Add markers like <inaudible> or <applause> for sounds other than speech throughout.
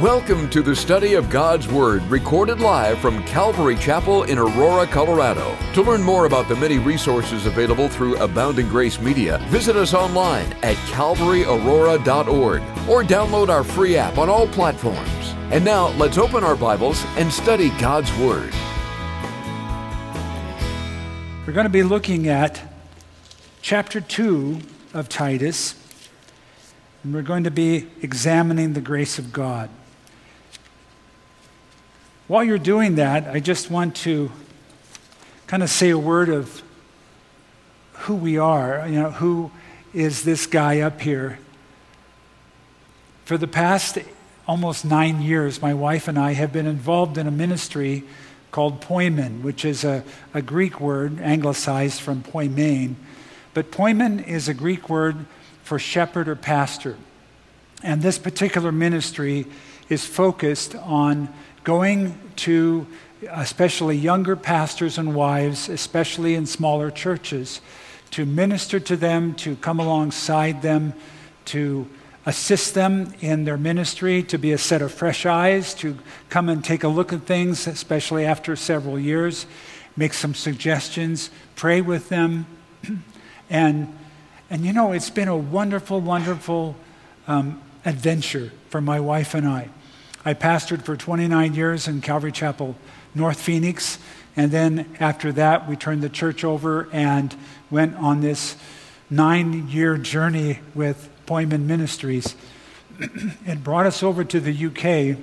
Welcome to the study of God's Word, recorded live from Calvary Chapel in Aurora, Colorado. To learn more about the many resources available through Abounding Grace Media, visit us online at calvaryaurora.org or download our free app on all platforms. And now, let's open our Bibles and study God's Word. We're going to be looking at chapter 2 of Titus, and we're going to be examining the grace of God. While you're doing that, I just want to kind of say a word of who we are. You know, who is this guy up here? For the past almost nine years, my wife and I have been involved in a ministry called poimen, which is a, a Greek word, anglicized from poimen. But poimen is a Greek word for shepherd or pastor. And this particular ministry is focused on going to especially younger pastors and wives, especially in smaller churches, to minister to them, to come alongside them, to assist them in their ministry, to be a set of fresh eyes, to come and take a look at things, especially after several years, make some suggestions, pray with them. <clears throat> and, and you know, it's been a wonderful, wonderful um, adventure for my wife and I. I pastored for 29 years in Calvary Chapel, North Phoenix. And then after that, we turned the church over and went on this nine year journey with Poimen Ministries. <clears throat> it brought us over to the UK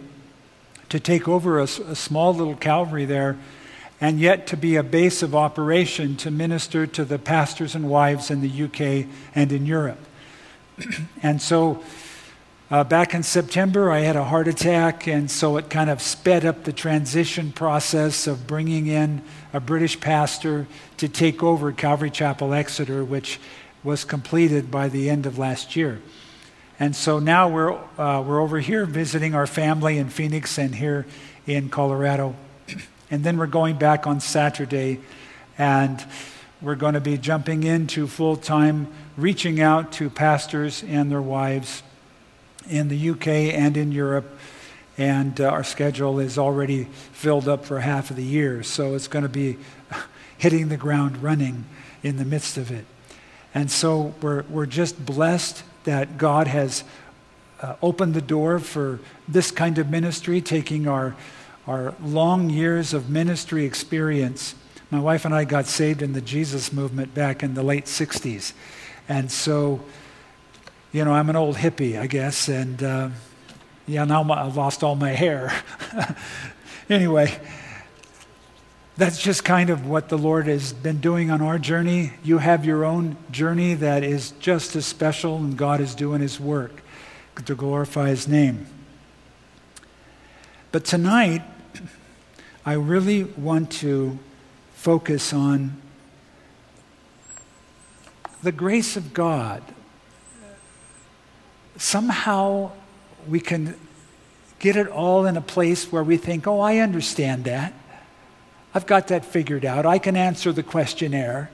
to take over a, a, small little Calvary there, and yet to be a base of operation to minister to the pastors and wives in the UK and in Europe. <clears throat> and so uh, back in September, I had a heart attack, and so it kind of sped up the transition process of bringing in a British pastor to take over Calvary Chapel Exeter, which was completed by the end of last year. And so now we're, uh, we're over here visiting our family in Phoenix and here in Colorado. And then we're going back on Saturday, and we're going to be jumping into full time reaching out to pastors and their wives in the UK and in Europe. And uh, our schedule is already filled up for half of the year. So it's going to be <laughs> hitting the ground running in the midst of it. And so we're, we're just blessed that God has uh, opened the door for this kind of ministry, taking our, our long years of ministry experience. My wife and I got saved in the Jesus movement back in the late 60s. And so you know, I'm an old hippie, I guess, and uh, yeah, now my, I've lost all my hair. <laughs> anyway, that's just kind of what the Lord has been doing on our journey. You have your own journey that is just as special, and God is doing His work to glorify His name. But tonight, I really want to focus on the grace of God somehow we can get it all in a place where we think, oh, I understand that. I've got that figured out. I can answer the questionnaire.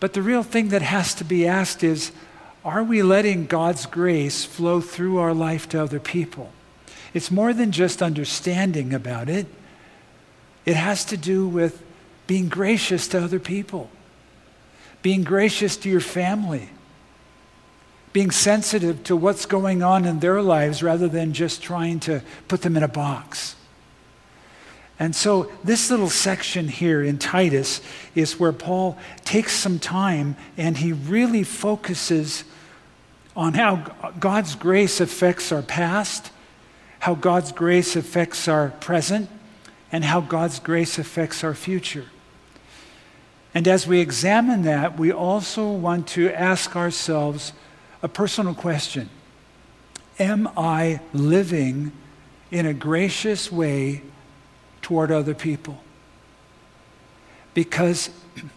But the real thing that has to be asked is are we letting God's grace flow through our life to other people? It's more than just understanding about it, it has to do with being gracious to other people, being gracious to your family being sensitive to what's going on in their lives rather than just trying to put them in a box. And so, this little section here in Titus is where Paul takes some time and he really focuses on how God's grace affects our past, how God's grace affects our present, and how God's grace affects our future. And as we examine that, we also want to ask ourselves a personal question Am I living in a gracious way toward other people? Because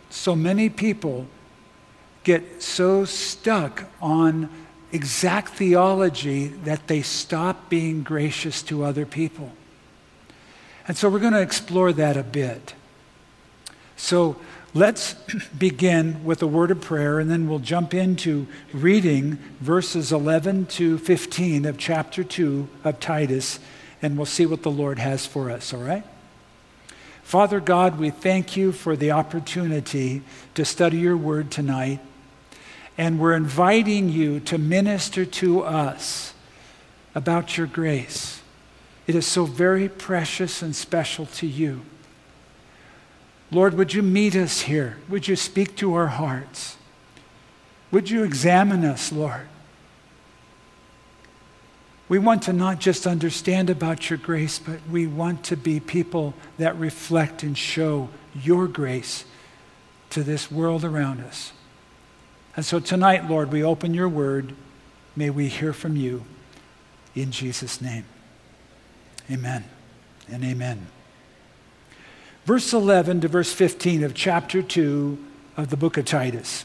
so many people get so stuck on exact theology that they stop being gracious to other people. And so we're going to explore that a bit. So Let's begin with a word of prayer, and then we'll jump into reading verses 11 to 15 of chapter 2 of Titus, and we'll see what the Lord has for us, all right? Father God, we thank you for the opportunity to study your word tonight. And we're inviting you to minister to us about your grace. It is so very precious and special to you. Lord, would you meet us here? Would you speak to our hearts? Would you examine us, Lord? We want to not just understand about your grace, but we want to be people that reflect and show your grace to this world around us. And so tonight, Lord, we open your word. May we hear from you in Jesus' name. Amen and amen. Verse 11 to verse 15 of chapter 2 of the book of Titus.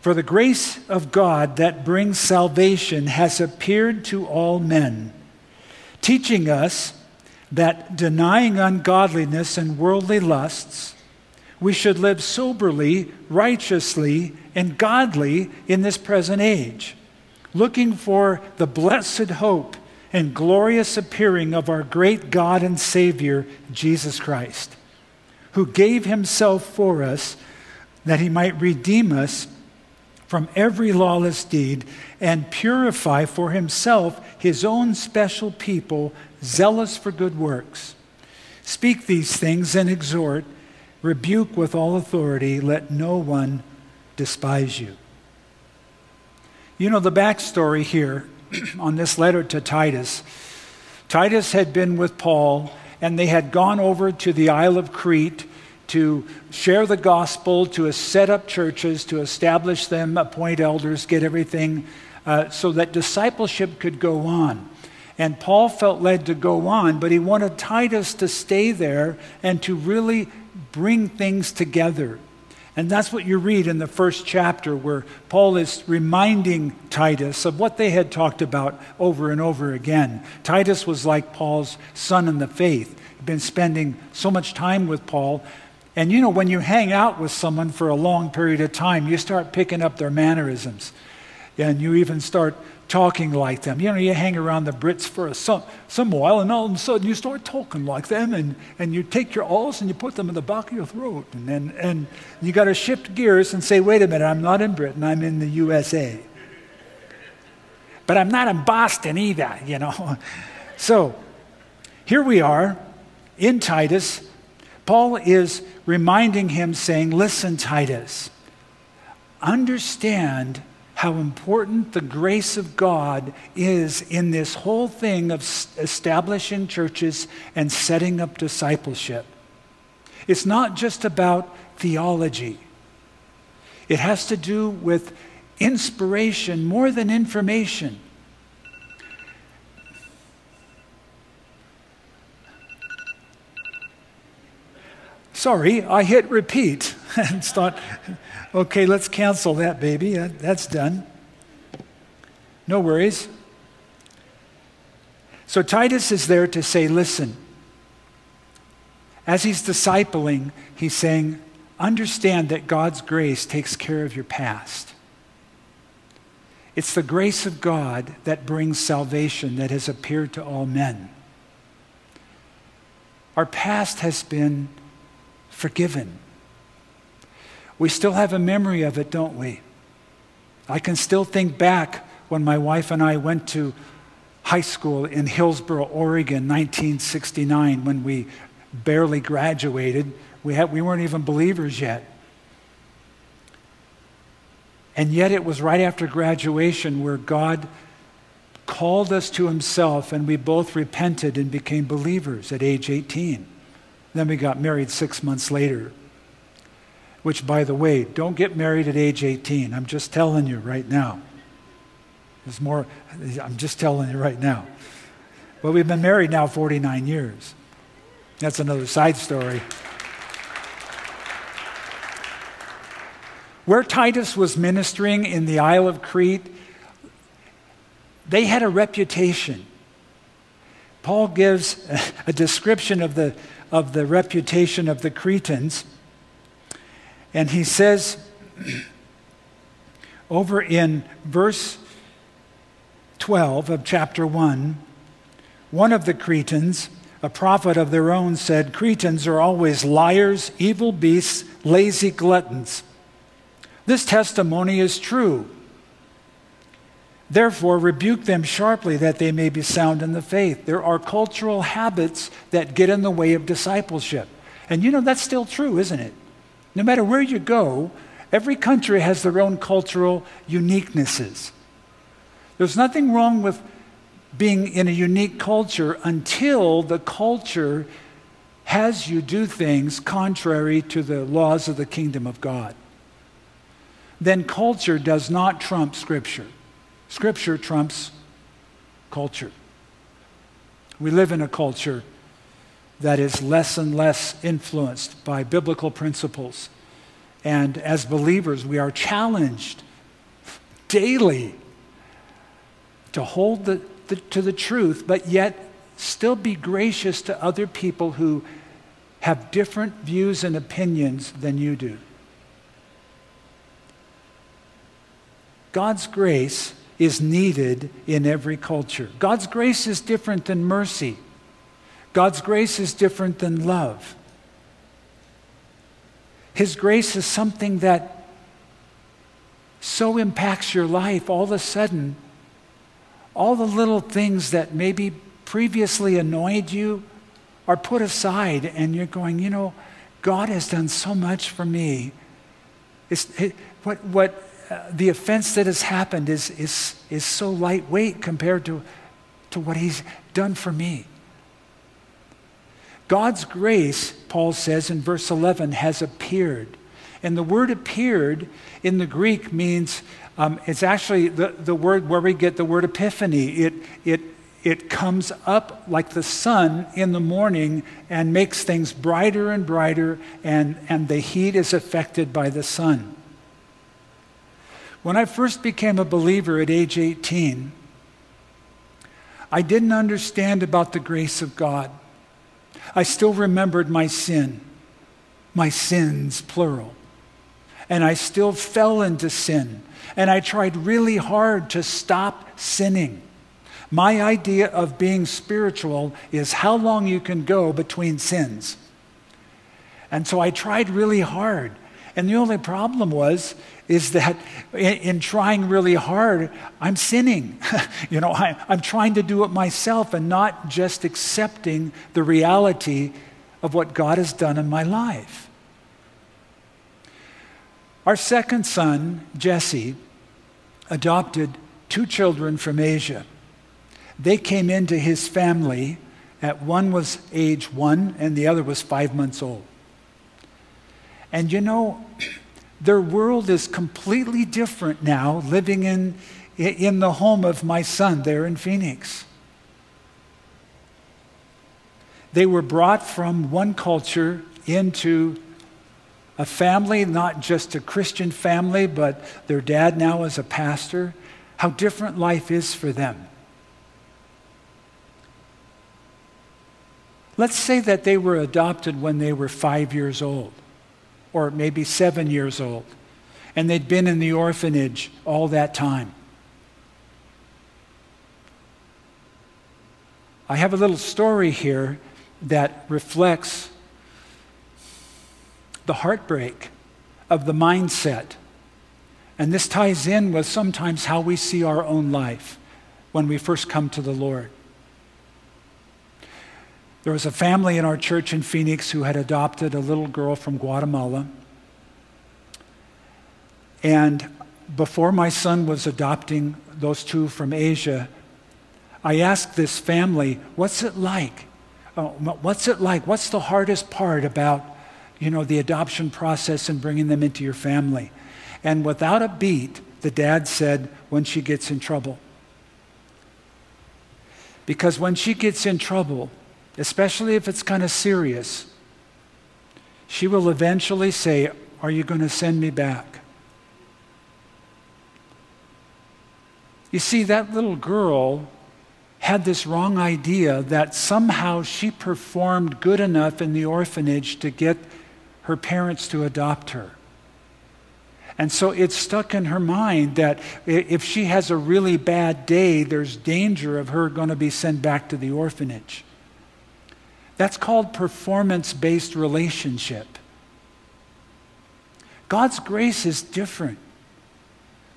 For the grace of God that brings salvation has appeared to all men, teaching us that denying ungodliness and worldly lusts, we should live soberly, righteously, and godly in this present age, looking for the blessed hope and glorious appearing of our great God and Savior, Jesus Christ, who gave himself for us that he might redeem us from every lawless deed and purify for himself his own special people, zealous for good works. Speak these things and exhort rebuke with all authority, let no one despise you. You know, the backstory here <clears throat> on this letter to Titus Titus had been with Paul, and they had gone over to the Isle of Crete to share the gospel, to set up churches, to establish them, appoint elders, get everything uh, so that discipleship could go on. And Paul felt led to go on, but he wanted Titus to stay there and to really bring things together. And that's what you read in the first chapter, where Paul is reminding Titus of what they had talked about over and over again. Titus was like Paul's son in the faith, He'd been spending so much time with Paul. And you know, when you hang out with someone for a long period of time, you start picking up their mannerisms. And you even start talking like them. You know, you hang around the Brits for a, some, some while, and all of a sudden you start talking like them, and, and you take your alls and you put them in the back of your throat. And, and, and you got to shift gears and say, wait a minute, I'm not in Britain, I'm in the USA. But I'm not in Boston either, you know. <laughs> So here we are in Titus. Paul is reminding him, saying, Listen, Titus, understand how important the grace of God is in this whole thing of establishing churches and setting up discipleship. It's not just about theology, it has to do with inspiration more than information. Sorry, I hit repeat and thought, okay, let's cancel that, baby. Uh, that's done. No worries. So Titus is there to say, listen, as he's discipling, he's saying, understand that God's grace takes care of your past. It's the grace of God that brings salvation that has appeared to all men. Our past has been forgiven. We still have a memory of it, don't we? I can still think back when my wife and I went to high school in Hillsboro, Oregon, 1969, when we barely graduated. We, had, we weren't even believers yet. And yet, it was right after graduation where God called us to Himself, and we both repented and became believers at age 18. Then we got married six months later. Which, by the way, don't get married at age 18. I'm just telling you right now. There's more, I'm just telling you right now. But we've been married now 49 years. That's another side story. Where Titus was ministering in the Isle of Crete, they had a reputation. Paul gives a description of the of the reputation of the Cretans And he says over in verse 12 of chapter 1, one of the Cretans, a prophet of their own, said, Cretans are always liars, evil beasts, lazy gluttons. This testimony is true. Therefore, rebuke them sharply that they may be sound in the faith. There are cultural habits that get in the way of discipleship. And you know, that's still true, isn't it? No matter where you go, every country has their own cultural uniquenesses. There's nothing wrong with being in a unique culture until the culture has you do things contrary to the laws of the kingdom of God. Then culture does not trump Scripture. Scripture trumps culture. We live in a culture that is less and less influenced by biblical principles. And as believers, we are challenged daily to hold the, the, to the truth, but yet still be gracious to other people who have different views and opinions than you do. God's grace is needed in every culture. God's grace is different than mercy. God's grace is different than love. His grace is something that so impacts your life all of a sudden. All the little things that maybe previously annoyed you are put aside, and you're going, you know, God has done so much for me. It's, it, what, what uh, the offense that has happened is, is, is so lightweight compared to, to what He's done for me. God's grace, Paul says in verse 11, has appeared. And the word appeared in the Greek means um, it's actually the, the word where we get the word epiphany. It, it, it comes up like the sun in the morning and makes things brighter and brighter, and, and the heat is affected by the sun. When I first became a believer at age 18, I didn't understand about the grace of God. I still remembered my sin, my sins, plural. And I still fell into sin. And I tried really hard to stop sinning. My idea of being spiritual is how long you can go between sins. And so I tried really hard. And the only problem was is that in, in trying really hard, I'm sinning. <laughs> you know, I, I'm trying to do it myself and not just accepting the reality of what God has done in my life. Our second son, Jesse, adopted two children from Asia. They came into his family at one was age one and the other was five months old. And you know, their world is completely different now, living in, in the home of my son there in Phoenix. They were brought from one culture into a family, not just a Christian family, but their dad now is a pastor. How different life is for them. Let's say that they were adopted when they were five years old or maybe seven years old, and they'd been in the orphanage all that time. I have a little story here that reflects the heartbreak of the mindset. And this ties in with sometimes how we see our own life when we first come to the Lord. There was a family in our church in Phoenix who had adopted a little girl from Guatemala. And before my son was adopting those two from Asia, I asked this family, what's it like? Uh, what's it like? What's the hardest part about, you know, the adoption process and bringing them into your family? And without a beat, the dad said, when she gets in trouble. Because when she gets in trouble, especially if it's kind of serious, she will eventually say, Are you going to send me back? You see, that little girl had this wrong idea that somehow she performed good enough in the orphanage to get her parents to adopt her. And so it's stuck in her mind that if she has a really bad day, there's danger of her going to be sent back to the orphanage. That's called performance based relationship. God's grace is different.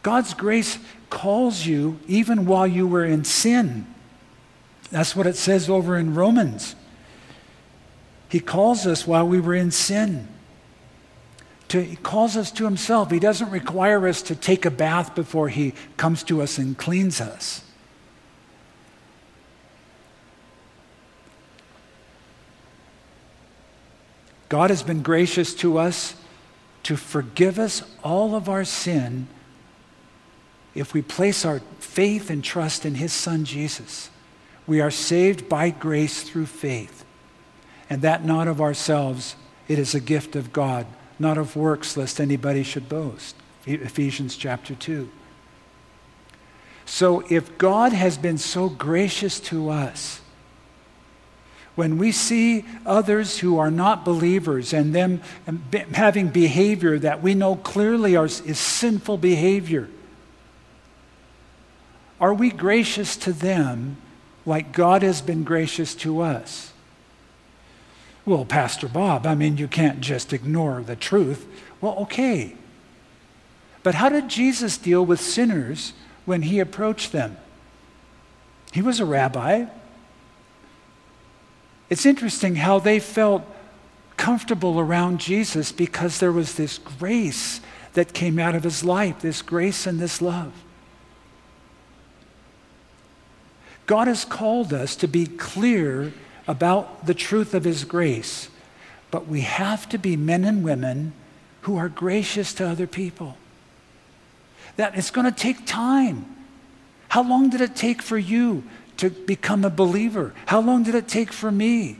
God's grace calls you even while you were in sin. That's what it says over in Romans. He calls us while we were in sin. To, he calls us to himself. He doesn't require us to take a bath before he comes to us and cleans us. God has been gracious to us to forgive us all of our sin if we place our faith and trust in His Son Jesus. We are saved by grace through faith, and that not of ourselves, it is a gift of God, not of works, lest anybody should boast. Ephesians chapter 2. So if God has been so gracious to us, when we see others who are not believers and them having behavior that we know clearly is sinful behavior, are we gracious to them like God has been gracious to us? Well, Pastor Bob, I mean, you can't just ignore the truth. Well, okay. But how did Jesus deal with sinners when he approached them? He was a rabbi. It's interesting how they felt comfortable around Jesus because there was this grace that came out of his life, this grace and this love. God has called us to be clear about the truth of his grace, but we have to be men and women who are gracious to other people. That it's going to take time. How long did it take for you to become a believer? How long did it take for me?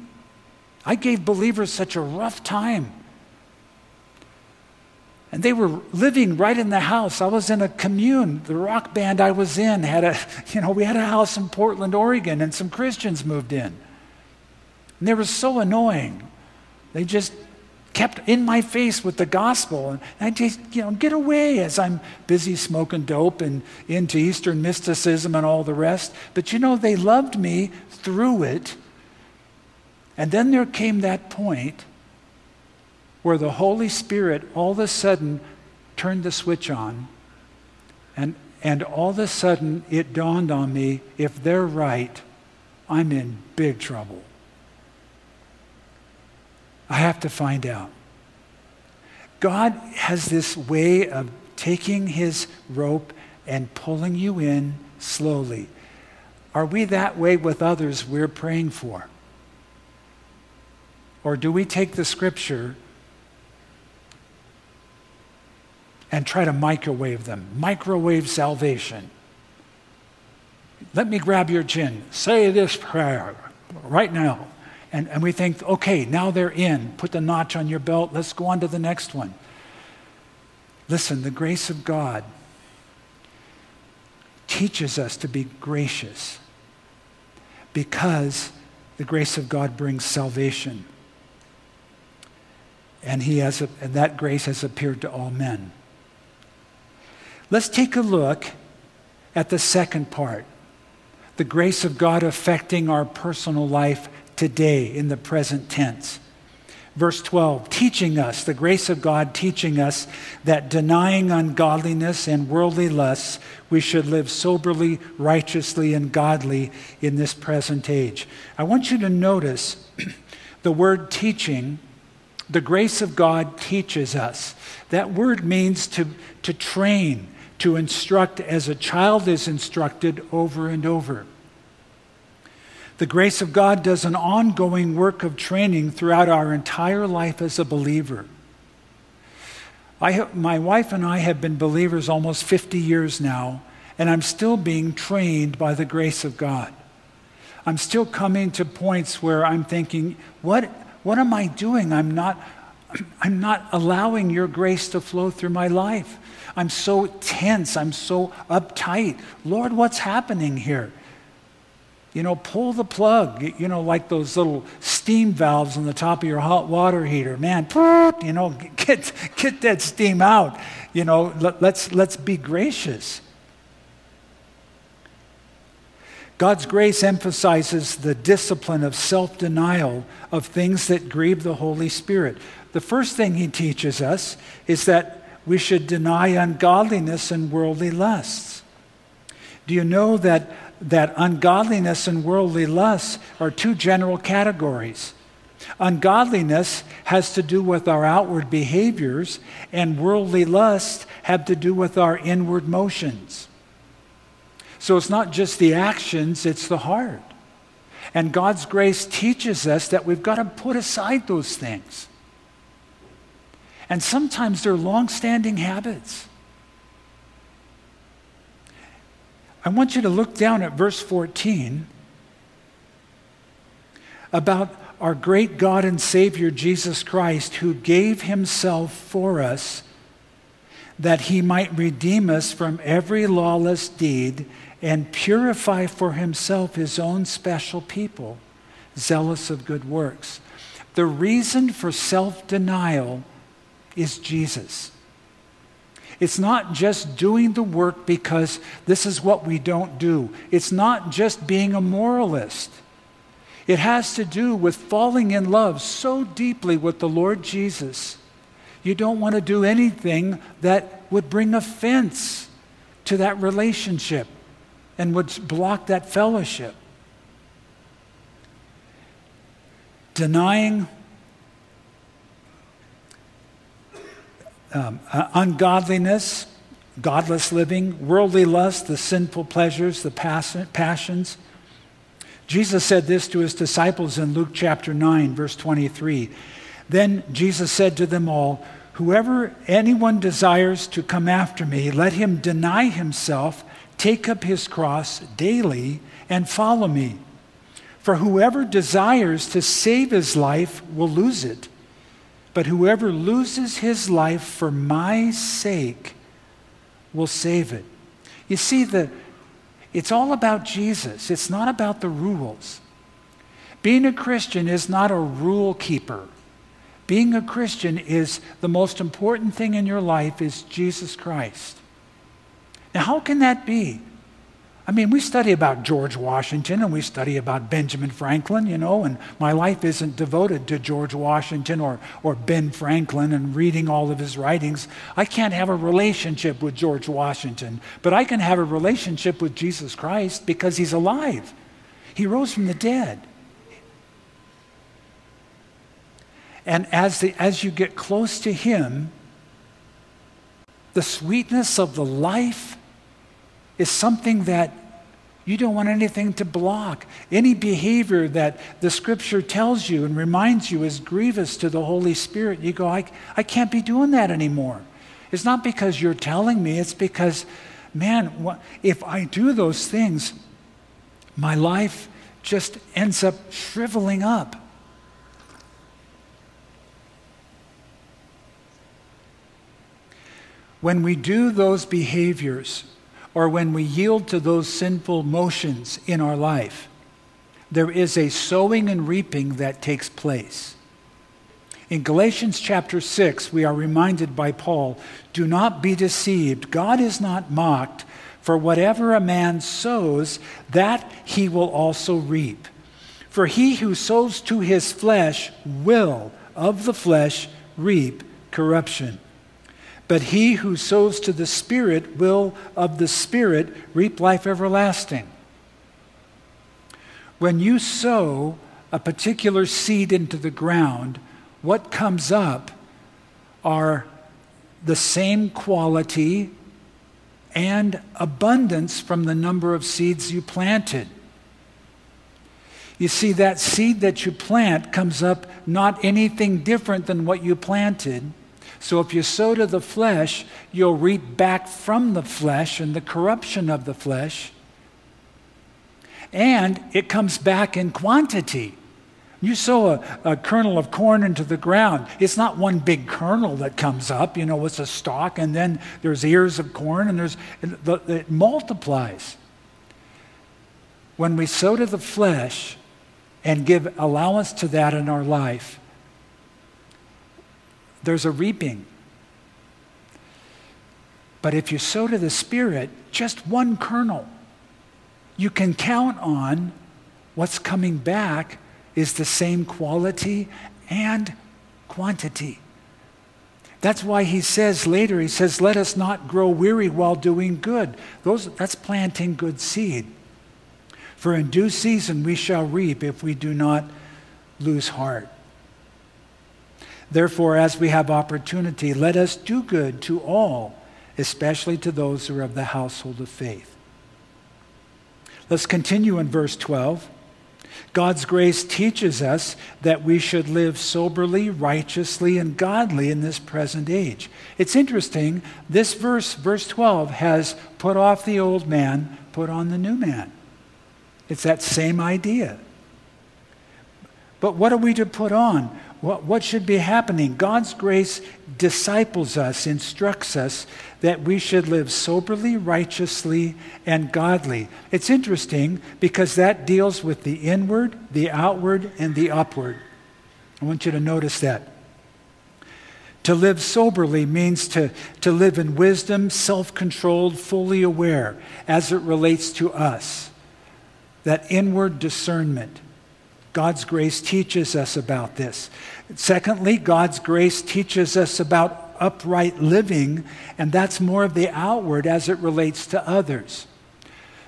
I gave believers such a rough time. And they were living right in the house. I was in a commune. The rock band I was in had a, <laughs> you know, we had a house in Portland, Oregon, and some Christians moved in. And they were so annoying. They just kept in my face with the gospel. And I just, you know, get away as I'm busy smoking dope and into Eastern mysticism and all the rest. But you know, they loved me through it. And then there came that point where the Holy Spirit all of a sudden turned the switch on. And, and all of a sudden it dawned on me if they're right, I'm in big trouble. I have to find out. God has this way of taking his rope and pulling you in slowly. Are we that way with others we're praying for? Or do we take the scripture and try to microwave them? Microwave salvation. Let me grab your chin. Say this prayer right now. And, and we think, okay, now they're in. Put the notch on your belt. Let's go on to the next one. Listen, the grace of God teaches us to be gracious because the grace of God brings salvation. And, he has and that grace has appeared to all men. Let's take a look at the second part the grace of God affecting our personal life today in the present tense. Verse 12, teaching us, the grace of God teaching us that denying ungodliness and worldly lusts, we should live soberly, righteously, and godly in this present age. I want you to notice <clears throat> the word teaching, the grace of God teaches us. That word means to, to train, to instruct as a child is instructed over and over. The grace of God does an ongoing work of training throughout our entire life as a believer. I, my wife and I have been believers almost 50 years now, and I'm still being trained by the grace of God. I'm still coming to points where I'm thinking, what, what am I doing? I'm not, <clears throat> I'm not allowing your grace to flow through my life. I'm so tense. I'm so uptight. Lord, what's happening here? You know, pull the plug, you know, like those little steam valves on the top of your hot water heater. Man, <laughs> you know, get, get that steam out. You know, let, let's, let's be gracious. God's grace emphasizes the discipline of self denial of things that grieve the Holy Spirit. The first thing he teaches us is that we should deny ungodliness and worldly lusts. Do you know that that ungodliness and worldly lusts are two general categories. Ungodliness has to do with our outward behaviors, and worldly lust have to do with our inward motions. So it's not just the actions, it's the heart. And God's grace teaches us that we've got to put aside those things. And sometimes they're long standing habits. I want you to look down at verse 14 about our great God and Savior Jesus Christ, who gave himself for us that he might redeem us from every lawless deed and purify for himself his own special people, zealous of good works. The reason for self denial is Jesus. It's not just doing the work because this is what we don't do. It's not just being a moralist. It has to do with falling in love so deeply with the Lord Jesus. You don't want to do anything that would bring offense to that relationship and would block that fellowship. Denying um, uh, ungodliness, godless living, worldly lust, the sinful pleasures, the passions. Jesus said this to his disciples in Luke chapter 9, verse 23. Then Jesus said to them all, Whoever anyone desires to come after me, let him deny himself, take up his cross daily, and follow me. For whoever desires to save his life will lose it but whoever loses his life for my sake will save it. You see, the, it's all about Jesus, it's not about the rules. Being a Christian is not a rule keeper. Being a Christian is the most important thing in your life is Jesus Christ. Now, how can that be? I mean, we study about George Washington and we study about Benjamin Franklin, you know, and my life isn't devoted to George Washington or, or Ben Franklin and reading all of his writings. I can't have a relationship with George Washington, but I can have a relationship with Jesus Christ because he's alive. He rose from the dead. And as, the, as you get close to him, the sweetness of the life is something that you don't want anything to block. Any behavior that the scripture tells you and reminds you is grievous to the Holy Spirit, you go, I, I can't be doing that anymore. It's not because you're telling me, it's because, man, if I do those things, my life just ends up shriveling up. When we do those behaviors, or when we yield to those sinful motions in our life, there is a sowing and reaping that takes place. In Galatians chapter 6, we are reminded by Paul do not be deceived. God is not mocked, for whatever a man sows, that he will also reap. For he who sows to his flesh will, of the flesh, reap corruption. But he who sows to the Spirit will of the Spirit reap life everlasting. When you sow a particular seed into the ground, what comes up are the same quality and abundance from the number of seeds you planted. You see, that seed that you plant comes up not anything different than what you planted. So if you sow to the flesh, you'll reap back from the flesh and the corruption of the flesh. And it comes back in quantity. You sow a, a, kernel of corn into the ground. It's not one big kernel that comes up, you know, it's a stalk, and then there's ears of corn, and there's, it multiplies. when we sow to the flesh and give allowance to that in our life, there's a reaping. But if you sow to the Spirit, just one kernel, you can count on what's coming back is the same quality and quantity. That's why he says later, he says, Let us not grow weary while doing good. Those, that's planting good seed. For in due season we shall reap if we do not lose heart. Therefore, as we have opportunity, let us do good to all, especially to those who are of the household of faith. Let's continue in verse 12. God's grace teaches us that we should live soberly, righteously, and godly in this present age. It's interesting, this verse, verse 12, has put off the old man, put on the new man. It's that same idea. But what are we to put on? What, what should be happening? God's grace disciples us, instructs us that we should live soberly, righteously, and godly. It's interesting because that deals with the inward, the outward, and the upward. I want you to notice that. To live soberly means to, to live in wisdom, self controlled, fully aware as it relates to us. That inward discernment. God's grace teaches us about this. Secondly, God's grace teaches us about upright living, and that's more of the outward as it relates to others.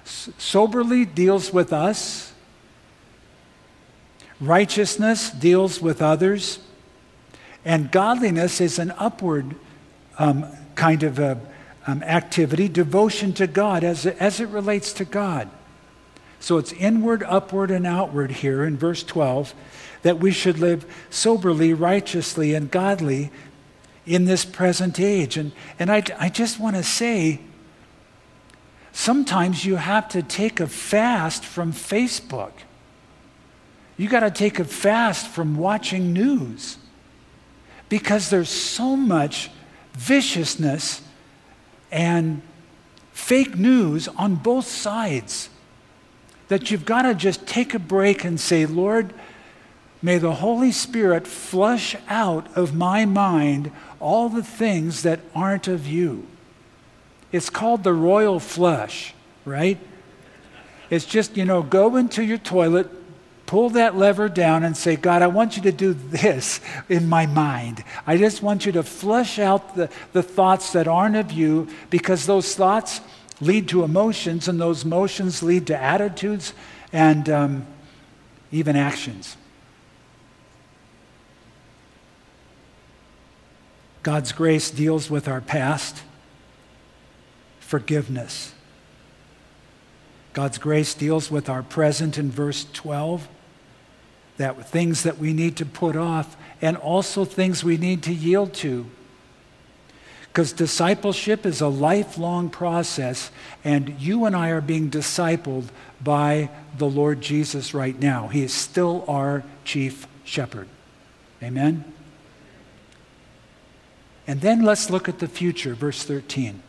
soberly deals with us, righteousness deals with others, and godliness is an upward um, kind of a, um, activity, devotion to God as it, as it relates to God. So it's inward, upward, and outward here in verse 12 that we should live soberly, righteously, and godly in this present age. And, and I, I just want to say, sometimes you have to take a fast from Facebook. You got to take a fast from watching news because there's so much viciousness and fake news on both sides that you've got to just take a break and say, Lord, may the Holy Spirit flush out of my mind all the things that aren't of you. It's called the royal flush, right? It's just, you know, go into your toilet, pull that lever down, and say, God, I want you to do this in my mind. I just want you to flush out the, the thoughts that aren't of you because those thoughts lead to emotions, and those emotions lead to attitudes and um, even actions. God's grace deals with our past, forgiveness. God's grace deals with our present in verse 12, that things that we need to put off, and also things we need to yield to. Because discipleship is a lifelong process, and you and I are being discipled by the Lord Jesus right now. He is still our chief shepherd. Amen? And then let's look at the future, verse 13.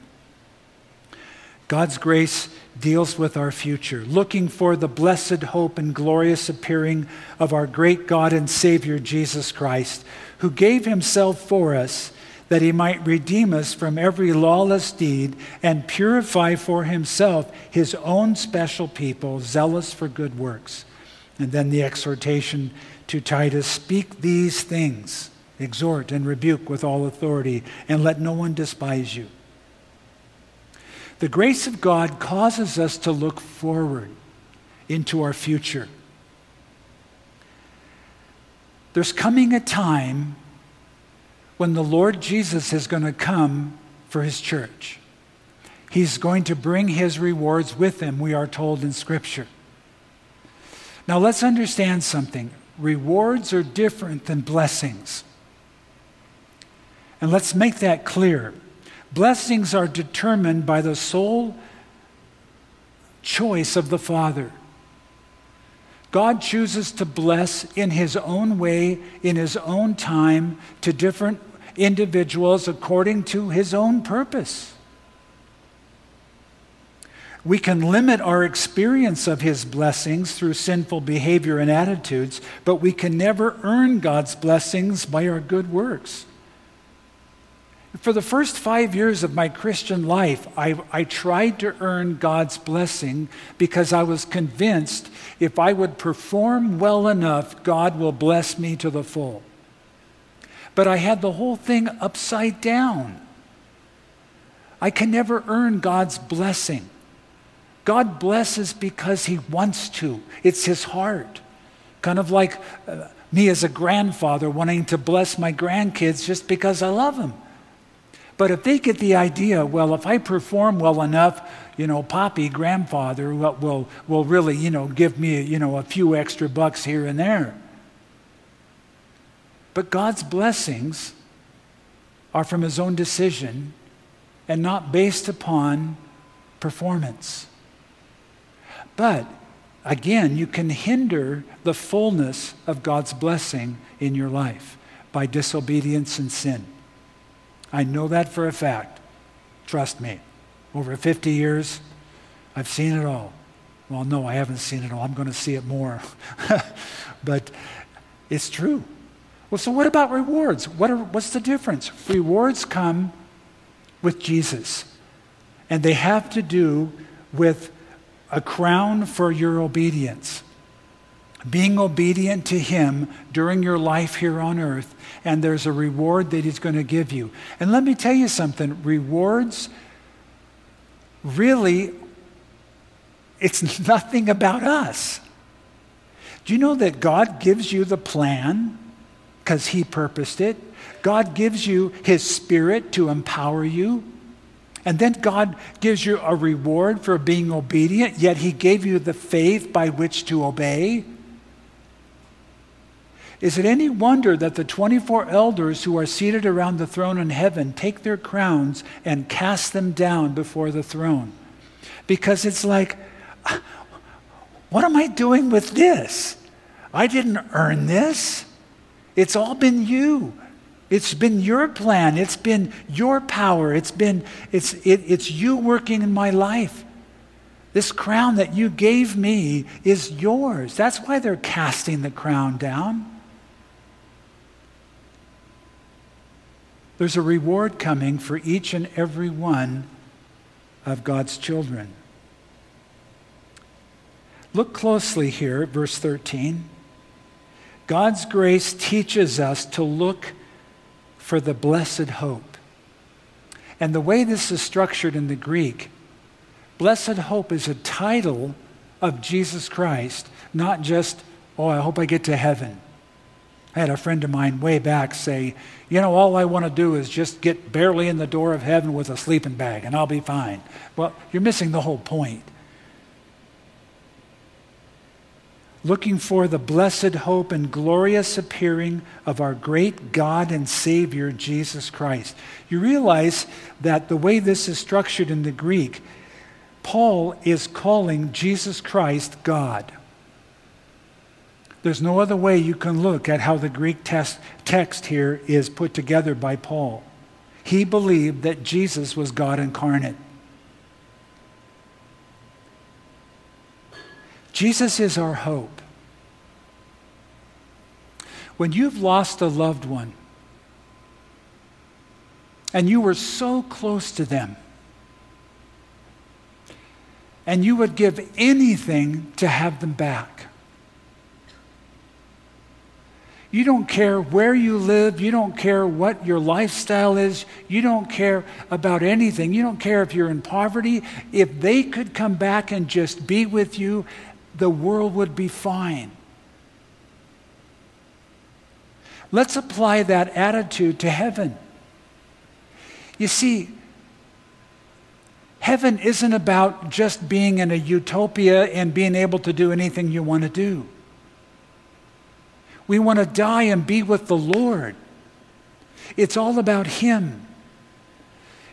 God's grace deals with our future, looking for the blessed hope and glorious appearing of our great God and Savior Jesus Christ, who gave himself for us that he might redeem us from every lawless deed and purify for himself his own special people, zealous for good works. And then the exhortation to Titus speak these things, exhort and rebuke with all authority, and let no one despise you. The grace of God causes us to look forward into our future. There's coming a time when the Lord Jesus is going to come for his church. He's going to bring his rewards with him, we are told in Scripture. Now let's understand something. Rewards are different than blessings. And let's make that clear. Blessings are determined by the sole choice of the Father. God chooses to bless in His own way, in His own time, to different individuals according to His own purpose. We can limit our experience of His blessings through sinful behavior and attitudes, but we can never earn God's blessings by our good works. For the first five years of my Christian life, I, I, tried to earn God's blessing because I was convinced if I would perform well enough, God will bless me to the full. But I had the whole thing upside down. I can never earn God's blessing. God blesses because He wants to, it's His heart. Kind of like uh, me as a grandfather wanting to bless my grandkids just because I love them. But if they get the idea, well, if I perform well enough, you know, Poppy, grandfather, will, will, will really, you know, give me, you know, a few extra bucks here and there. But God's blessings are from His own decision and not based upon performance. But again, you can hinder the fullness of God's blessing in your life by disobedience and sin. I know that for a fact. Trust me. Over 50 years, I've seen it all. Well, no, I haven't seen it all. I'm going to see it more. <laughs> but it's true. Well, so what about rewards? What are, what's the difference? Rewards come with Jesus, and they have to do with a crown for your obedience being obedient to Him during your life here on earth, and there's a reward that He's going to give you. And let me tell you something rewards really, it's <laughs> nothing about us. Do you know that God gives you the plan because He purposed it? God gives you His Spirit to empower you. And then God gives you a reward for being obedient, yet He gave you the faith by which to obey. Is it any wonder that the 24 elders who are seated around the throne in heaven take their crowns and cast them down before the throne? Because it's like, what am I doing with this? I didn't earn this. It's all been you. It's been your plan. It's been your power. It's been it's it, it's you working in my life. This crown that you gave me is yours. That's why they're casting the crown down. There's a reward coming for each and every one of God's children. Look closely here verse 13. God's grace teaches us to look for the blessed hope. And the way this is structured in the Greek, blessed hope is a title of Jesus Christ, not just, oh, I hope I get to heaven. I had a friend of mine way back say, You know, all I want to do is just get barely in the door of heaven with a sleeping bag and I'll be fine. Well, you're missing the whole point. Looking for the blessed hope and glorious appearing of our great God and Savior, Jesus Christ. You realize that the way this is structured in the Greek, Paul is calling Jesus Christ God. There's no other way you can look at how the Greek test, text here is put together by Paul. He believed that Jesus was God incarnate. Jesus is our hope. When you've lost a loved one and you were so close to them, and you would give anything to have them back. You don't care where you live. You don't care what your lifestyle is. You don't care about anything. You don't care if you're in poverty. If they could come back and just be with you, the world would be fine. Let's apply that attitude to heaven. You see, heaven isn't about just being in a utopia and being able to do anything you want to do. We want to die and be with the Lord. It's all about Him.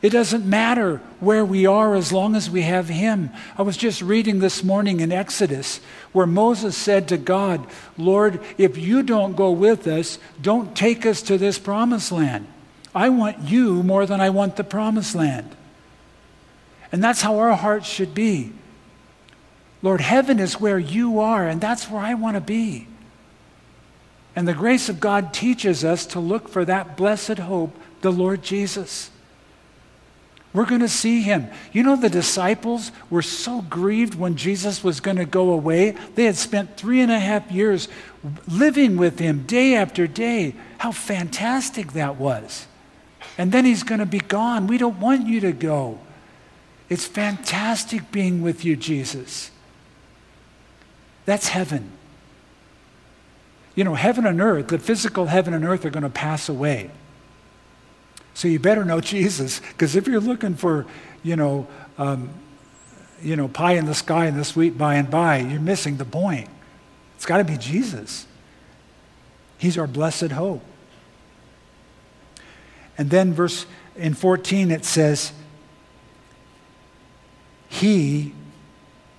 It doesn't matter where we are as long as we have Him. I was just reading this morning in Exodus where Moses said to God, Lord, if you don't go with us, don't take us to this promised land. I want you more than I want the promised land. And that's how our hearts should be. Lord, heaven is where you are, and that's where I want to be. And the grace of God teaches us to look for that blessed hope, the Lord Jesus. We're going to see him. You know, the disciples were so grieved when Jesus was going to go away. They had spent three and a half years living with him day after day. How fantastic that was. And then he's going to be gone. We don't want you to go. It's fantastic being with you, Jesus. That's heaven. You know, heaven and earth, the physical heaven and earth are going to pass away. So you better know <laughs> Jesus, because if you're looking for, you know, um, you know, pie in the sky and the sweet by and by, you're missing the point. It's got to be Jesus. He's our blessed hope. And then verse in 14 it says, He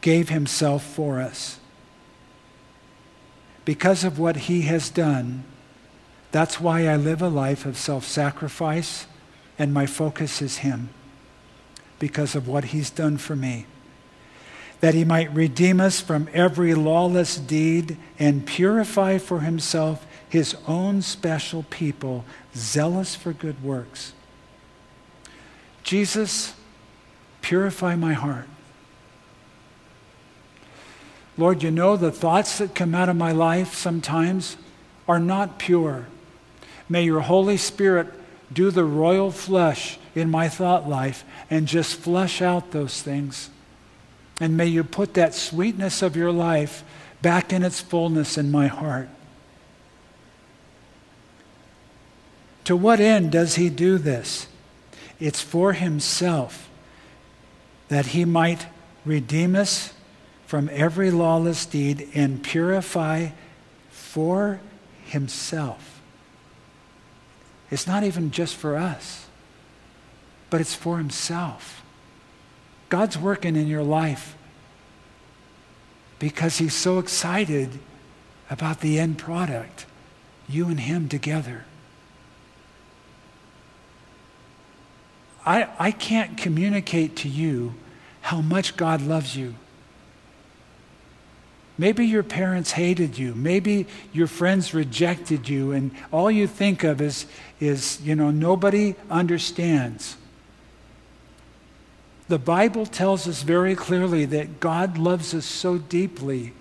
gave himself for us. Because of what he has done, that's why I live a life of self sacrifice and my focus is Him because of what He's done for me. That He might redeem us from every lawless deed and purify for Himself His own special people, zealous for good works. Jesus, purify my heart. Lord, you know the thoughts that come out of my life sometimes are not pure. May your Holy Spirit do the royal flush in my thought life and just flush out those things. And may you put that sweetness of your life back in its fullness in my heart. To what end does he do this? It's for himself, that he might redeem us from every lawless deed and purify for himself it's not even just for us, but it's for Himself. God's working in your life because He's so excited about the end product, you and Him together. I, I can't communicate to you how much God loves you. Maybe your parents hated you. Maybe your friends rejected you, and all you think of is, is you know, nobody understands. The Bible tells us very clearly that God loves us so deeply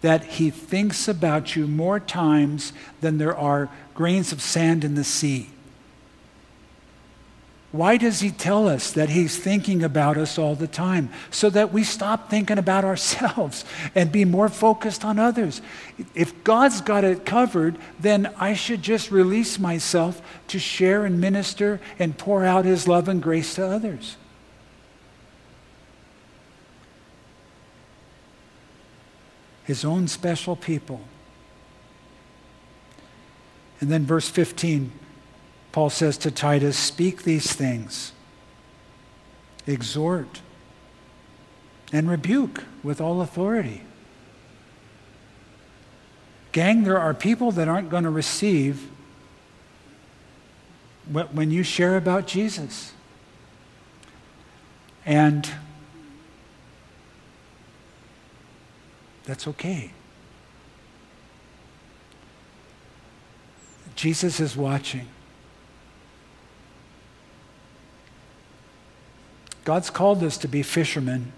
that he thinks about you more times than there are grains of sand in the sea. Why does he tell us that he's thinking about us all the time? So that we stop thinking about <laughs> ourselves and be more focused on others. If God's got it covered, then I should just release myself to share and minister and pour out his love and grace to others. His own special people. And then verse 15 Paul says to Titus, Speak these things, exhort, and rebuke with all authority. Gang, there are people that aren't going to receive when you share about Jesus. And that's okay. Jesus is watching. God's called us to be fishermen.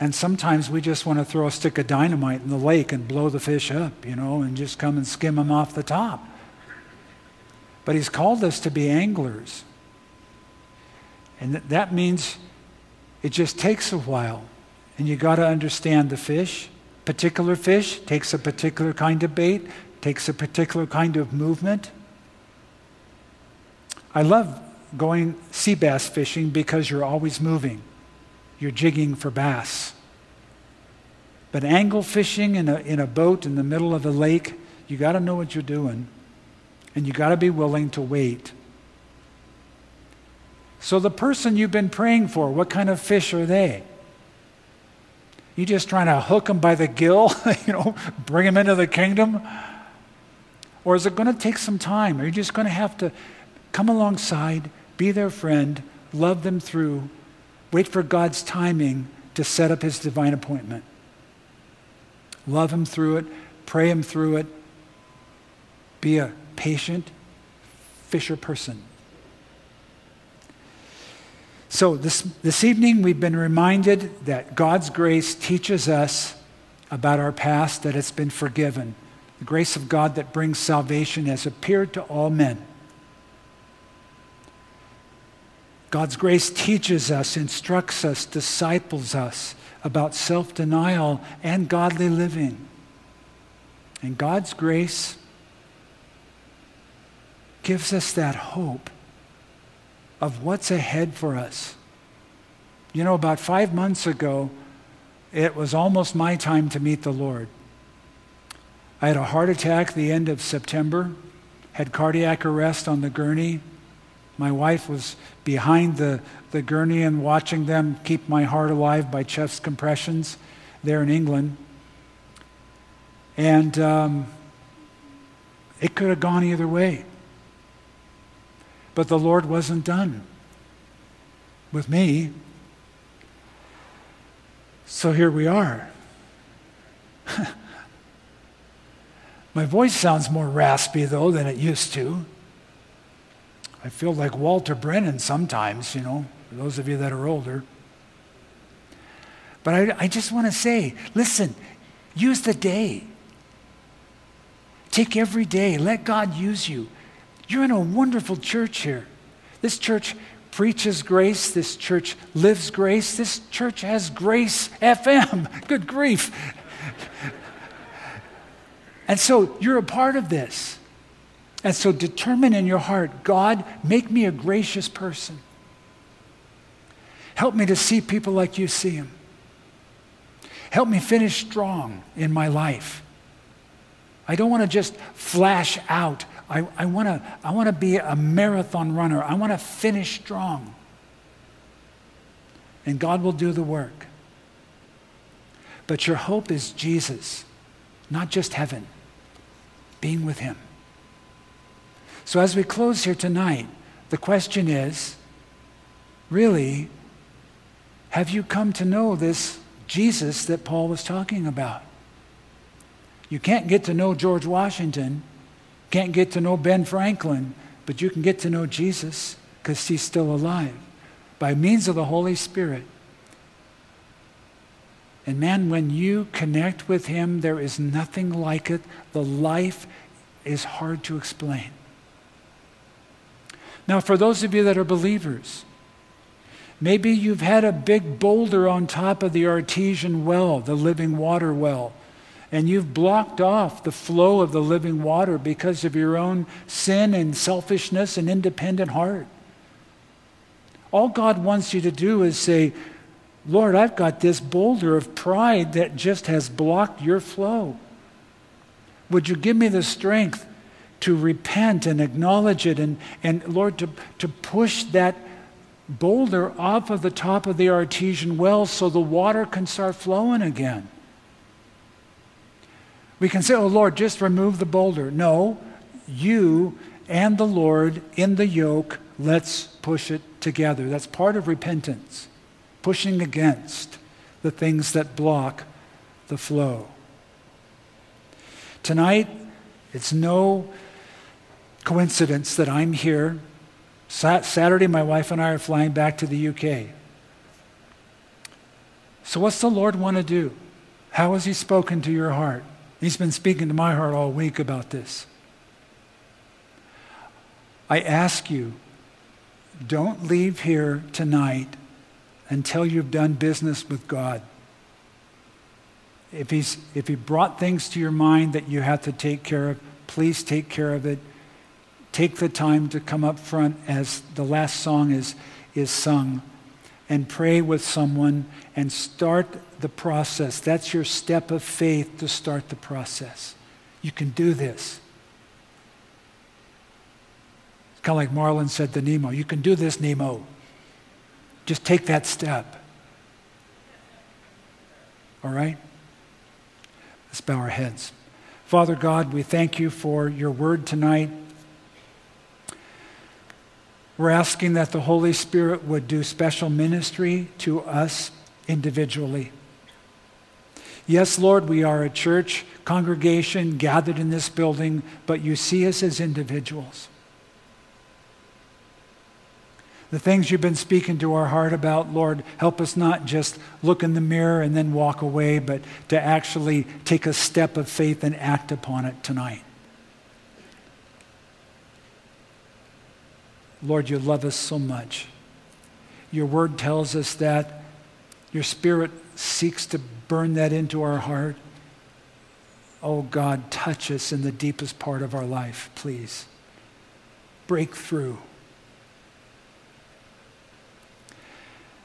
And sometimes we just want to throw a stick of dynamite in the lake and blow the fish up, you know, and just come and skim them off the top. But He's called us to be anglers. And that means it just takes a while. And you got to understand the fish. Particular fish takes a particular kind of bait, takes a particular kind of movement. I love going sea bass fishing because you're always moving. You're jigging for bass. But angle fishing in a, in a boat in the middle of a lake, you got to know what you're doing. And you got to be willing to wait. So, the person you've been praying for, what kind of fish are they? You just trying to hook them by the gill, <laughs> you know, bring them into the kingdom? Or is it going to take some time? Are you just going to have to come alongside, be their friend, love them through Wait for God's timing to set up his divine appointment. Love him through it, pray him through it. Be a patient fisher person. So, this, this evening, we've been reminded that God's grace teaches us about our past, that it's been forgiven. The grace of God that brings salvation has appeared to all men. God's grace teaches us, instructs us, disciples us about self denial and godly living. And God's grace gives us that hope of what's ahead for us. You know, about five months ago, it was almost my time to meet the Lord. I had a heart attack the end of September, had cardiac arrest on the gurney, my wife was behind the, the gurney and watching them keep my heart alive by chest compressions there in England. And um, it could have gone either way. But the Lord wasn't done with me. So here we are. <laughs> My voice sounds more raspy, though, than it used to. I feel like Walter Brennan sometimes, you know, those of you that are older. But I, I just want to say listen, use the day. Take every day. Let God use you. You're in a wonderful church here. This church preaches grace. This church lives grace. This church has grace FM. <laughs> Good grief. and so you're a part of this. And so determine in your heart God, make me a gracious person. Help me to see people like you see them. Help me finish strong in my life. I don't want to just flash out. I, I want to I wanna be a marathon runner. I want to finish strong. And God will do the work. But your hope is Jesus, not just heaven, being with Him. So, as we close here tonight, the question is really, have you come to know this Jesus that Paul was talking about? You can't get to know George Washington, can't get to know Ben Franklin, but you can get to know Jesus because he's still alive by means of the Holy Spirit. And man, when you connect with him, there is nothing like it. The life is hard to explain. Now, for those of you that are believers, maybe you've had a big boulder on top of the artesian well, the living water well, and you've blocked off the flow of the living water because of your own sin and selfishness and independent heart. All God wants you to do is say, Lord, I've got this boulder of pride that just has blocked your flow. Would you give me the strength to repent and acknowledge it and, and Lord, to, to push that boulder off of the top of the artesian well so the water can start flowing again. We can say, oh Lord, just remove the boulder. No, you and the Lord in the yoke, let's push it together. That's part of repentance, pushing against the things that block the flow. Tonight, it's no coincidence that I'm here. Saturday, my wife and I are flying back to the UK. So, what's the Lord want to do? How has He spoken to your heart? He's been speaking to my heart all week about this. I ask you, don't leave here tonight until you've done business with God. If, he's, if He brought things to your mind that you have to take care of, please take care of it take the time to come up front as the last song is, is sung and pray with someone and start the process. That's your step of faith to start the process. You can do this. It's kind of like Marlin said to Nemo You can do this, Nemo. Just take that step. All right? Let's bow our heads. Father God, we thank you for your word tonight. We're asking that the Holy Spirit would do special ministry to us individually. Yes, Lord, we are a church congregation gathered in this building, but you see us as individuals. The things you've been speaking to our heart about, Lord, help us not just look in the mirror and then walk away, but to actually take a step of faith and act upon it tonight. Lord, you love us so much. Your word tells us that your spirit seeks to burn that into our heart. Oh God, touch us in the deepest part of our life, please. Break through.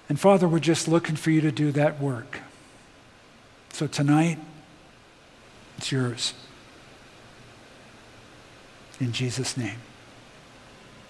And Father, we're just looking for you to do that work. So tonight, it's yours. In Jesus' name,